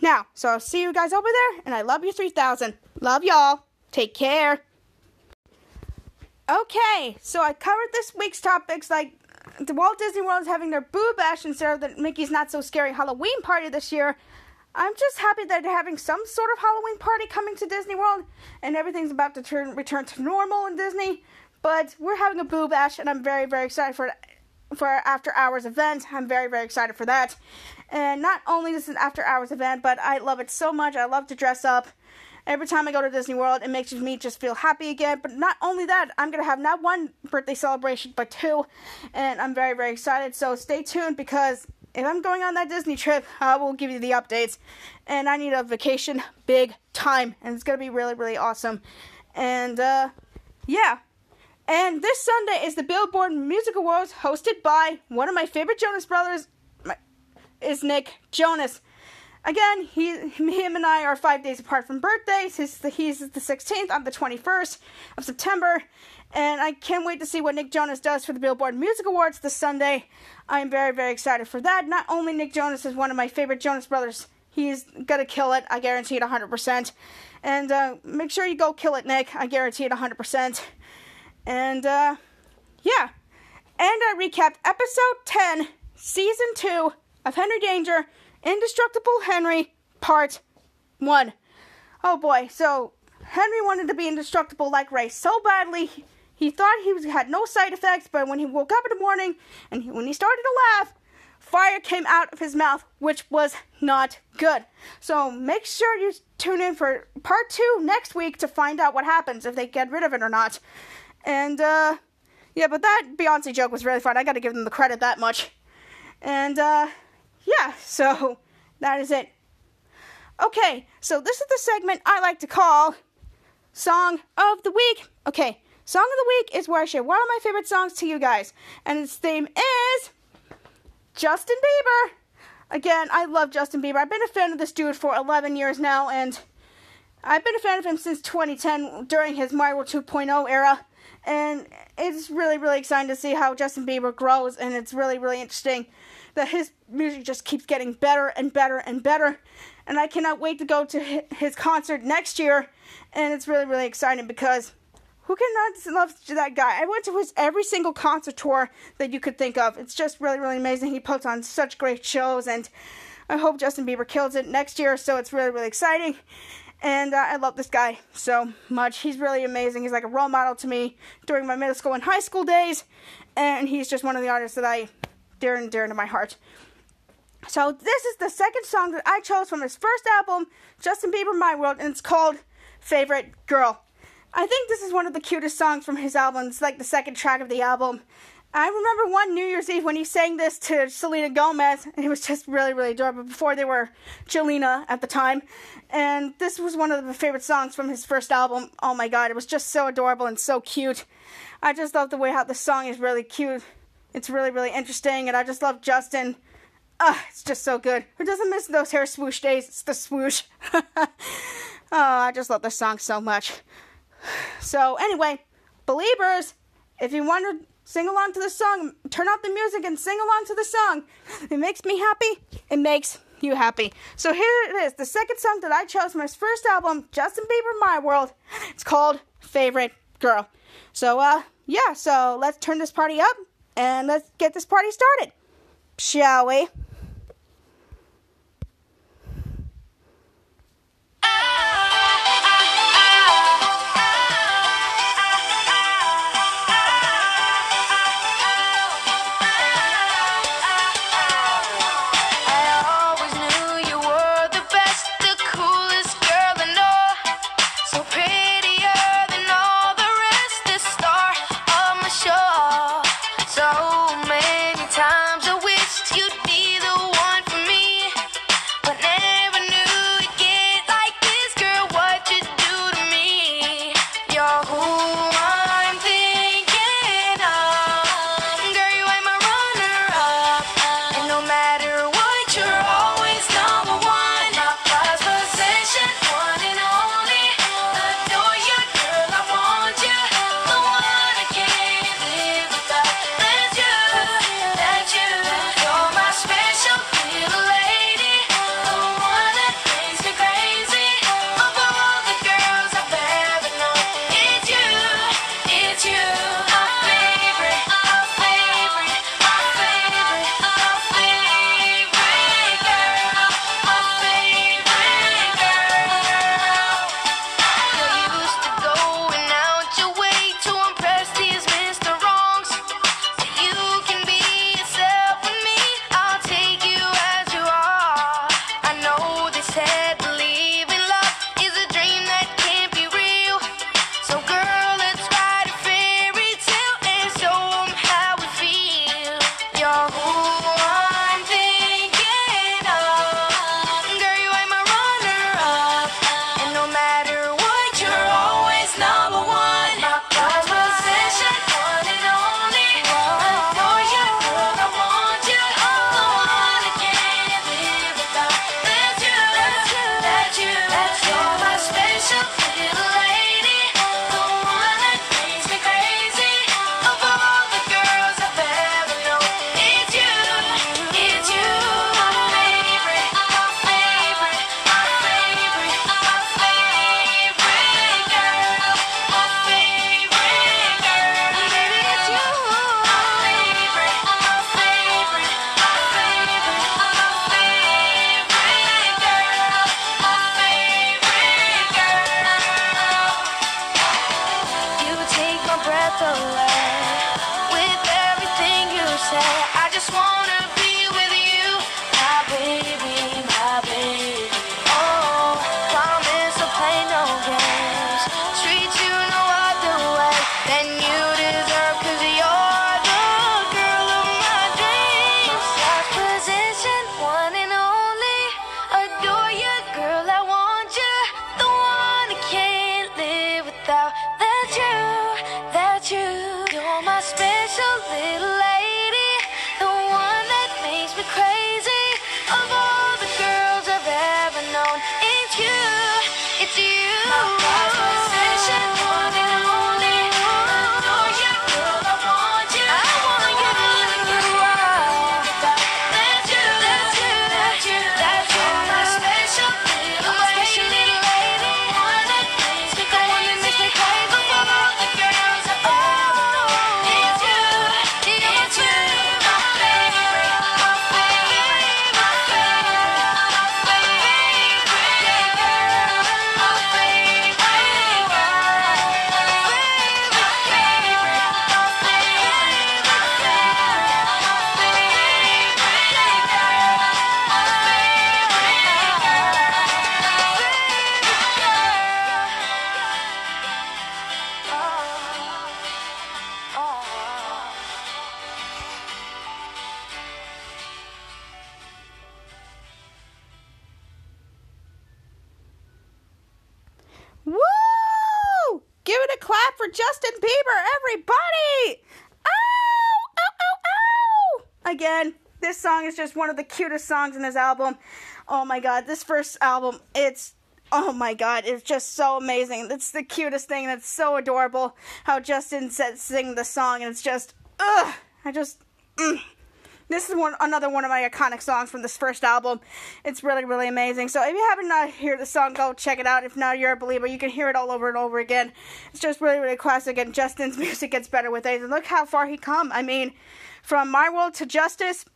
now. So I'll see you guys over there, and I love you 3000. Love y'all. Take care. Okay, so I covered this week's topics like the Walt Disney World is having their Boo Bash instead of the Mickey's Not So Scary Halloween party this year. I'm just happy that they're having some sort of Halloween party coming to Disney World, and everything's about to turn return to normal in Disney. But we're having a Boo Bash, and I'm very very excited for for after hours event. I'm very, very excited for that. And not only is it an after hours event, but I love it so much. I love to dress up. Every time I go to Disney World, it makes me just feel happy again. But not only that, I'm going to have not one birthday celebration, but two. And I'm very, very excited. So stay tuned because if I'm going on that Disney trip, I will give you the updates. And I need a vacation big time. And it's going to be really, really awesome. And, uh, yeah. And this Sunday is the Billboard Music Awards hosted by one of my favorite Jonas brothers, my, is Nick Jonas. Again, he, [laughs] him and I are five days apart from birthdays. His, he's the 16th, I'm the 21st of September. And I can't wait to see what Nick Jonas does for the Billboard Music Awards this Sunday. I am very, very excited for that. Not only Nick Jonas is one of my favorite Jonas brothers, he's gonna kill it. I guarantee it 100%. And uh, make sure you go kill it, Nick. I guarantee it 100%. And uh, yeah. And I recapped episode 10, season 2 of Henry Danger, Indestructible Henry, part 1. Oh boy, so Henry wanted to be indestructible like Ray so badly. He thought he was, had no side effects, but when he woke up in the morning and he, when he started to laugh, fire came out of his mouth, which was not good. So make sure you tune in for part two next week to find out what happens if they get rid of it or not. And, uh, yeah, but that Beyonce joke was really fun. I gotta give them the credit that much. And, uh, yeah, so [laughs] that is it. Okay, so this is the segment I like to call Song of the Week. Okay, Song of the Week is where I share one of my favorite songs to you guys, and its theme is Justin Bieber. Again, I love Justin Bieber. I've been a fan of this dude for 11 years now, and I've been a fan of him since 2010 during his World 2.0 era. And it's really, really exciting to see how Justin Bieber grows, and it's really, really interesting that his music just keeps getting better and better and better. And I cannot wait to go to his concert next year, and it's really, really exciting because who cannot love that guy? I went to his every single concert tour that you could think of. It's just really, really amazing. He puts on such great shows, and I hope Justin Bieber kills it next year. So it's really, really exciting. And uh, I love this guy so much. He's really amazing. He's like a role model to me during my middle school and high school days. And he's just one of the artists that I dear and dear to my heart. So this is the second song that I chose from his first album, Justin Bieber My World, and it's called Favorite Girl. I think this is one of the cutest songs from his album. It's like the second track of the album. I remember one New Year's Eve when he sang this to Selena Gomez, and it was just really, really adorable before they were Jelena at the time. And this was one of the favorite songs from his first album. Oh my god, it was just so adorable and so cute. I just love the way how the song is really cute. It's really, really interesting, and I just love Justin. Ah, it's just so good. Who doesn't miss those hair swoosh days? It's the swoosh. [laughs] oh, I just love this song so much. So, anyway, believers, if you want to sing along to the song, turn off the music and sing along to the song. It makes me happy. It makes you happy. So here it is, the second song that I chose from his first album, Justin Bieber My World. It's called Favorite Girl. So uh yeah, so let's turn this party up and let's get this party started. Shall we? Little songs in this album. Oh my god, this first album, it's oh my god, it's just so amazing. It's the cutest thing. That's so adorable how Justin said sing the song, and it's just ugh. I just mm. This is one another one of my iconic songs from this first album. It's really really amazing. So if you haven't uh, heard the song, go check it out. If not, you're a believer. You can hear it all over and over again. It's just really really classic, and Justin's [laughs] music gets better with age. And look how far he come. I mean, from My World to Justice.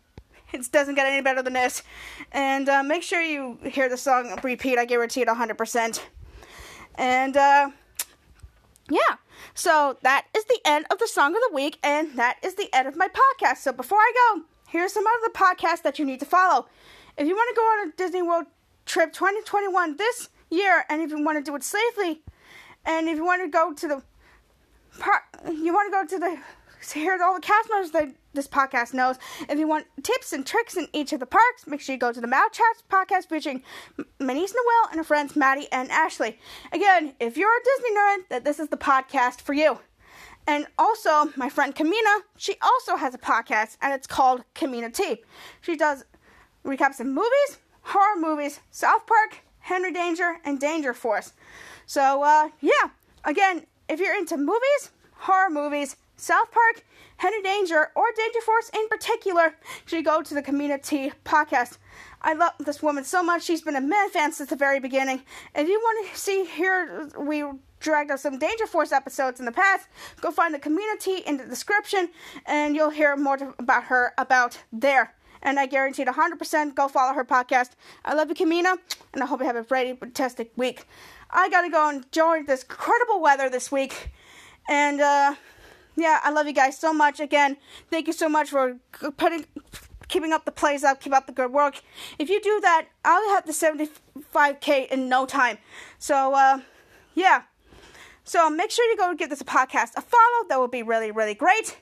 It doesn't get any better than this. And uh, make sure you hear the song repeat. I guarantee it 100%. And uh, yeah. So that is the end of the song of the week, and that is the end of my podcast. So before I go, here's some other podcasts that you need to follow. If you want to go on a Disney World trip 2021 this year, and if you want to do it safely, and if you want to go to the par- you want to go to the to hear all the cast members that this podcast knows. If you want tips and tricks in each of the parks, make sure you go to the MouseTrapped podcast featuring M- my niece Noelle and her friends Maddie and Ashley. Again, if you're a Disney nerd, that this is the podcast for you. And also, my friend Kemina, she also has a podcast, and it's called Kemina T. She does recaps of movies, horror movies, South Park, Henry Danger, and Danger Force. So, uh, yeah. Again, if you're into movies, horror movies, South Park, Henry Danger, or Danger Force in particular, should go to the Kemina T podcast. I love this woman so much. She's been a man fan since the very beginning. If you want to see here, we dragged out some Danger Force episodes in the past. Go find the Kemina T in the description, and you'll hear more about her about there. And I guarantee it 100%. Go follow her podcast. I love you, Kemina, and I hope you have a very fantastic week. I gotta go enjoy this incredible weather this week, and uh, yeah, I love you guys so much. Again, thank you so much for putting, keeping up the plays up, keep up the good work. If you do that, I'll have the 75k in no time. So, uh, yeah. So make sure you go give this podcast a follow. That would be really, really great.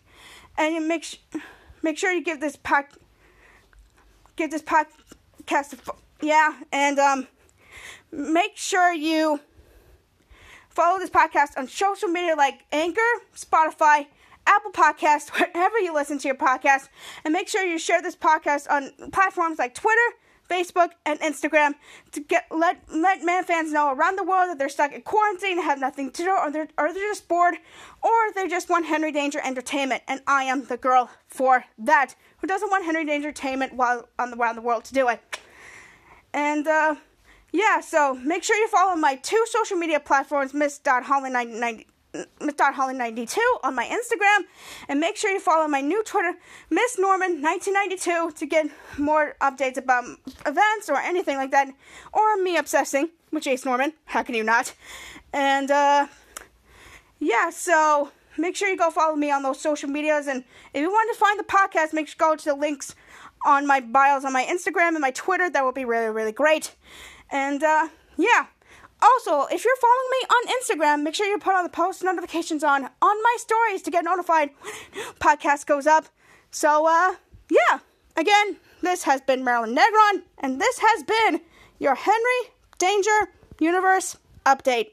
And you make sh- make sure you give this pod give this podcast a yeah, and um, make sure you follow this podcast on social media like Anchor, Spotify, Apple Podcasts, [laughs] wherever you listen to your podcast, and make sure you share this podcast on platforms like Twitter, Facebook, and Instagram to get let let man fans know around the world that they're stuck in quarantine, have nothing to do, or they're or they're just bored, or they just want Henry Danger entertainment, and I am the girl for that. Who doesn't want Henry Danger entertainment while on the around the world to do it? And uh, yeah, so make sure you follow my two social media platforms, Miss.Holly90. Miss.Holly92 on my Instagram, and make sure you follow my new Twitter, Miss Norman1992, to get more updates about events or anything like that, or me obsessing with Jace Norman. How can you not? And uh, yeah, so make sure you go follow me on those social medias, and if you want to find the podcast, make sure you go to the links on my bios on my Instagram and my Twitter. That would be really, really great. And uh, yeah. Also, if you're following me on Instagram, make sure you put on the post notifications on on my stories to get notified when [laughs] podcast goes up. So, uh, yeah. Again, this has been Marilyn Negron, and this has been your Henry Danger Universe update.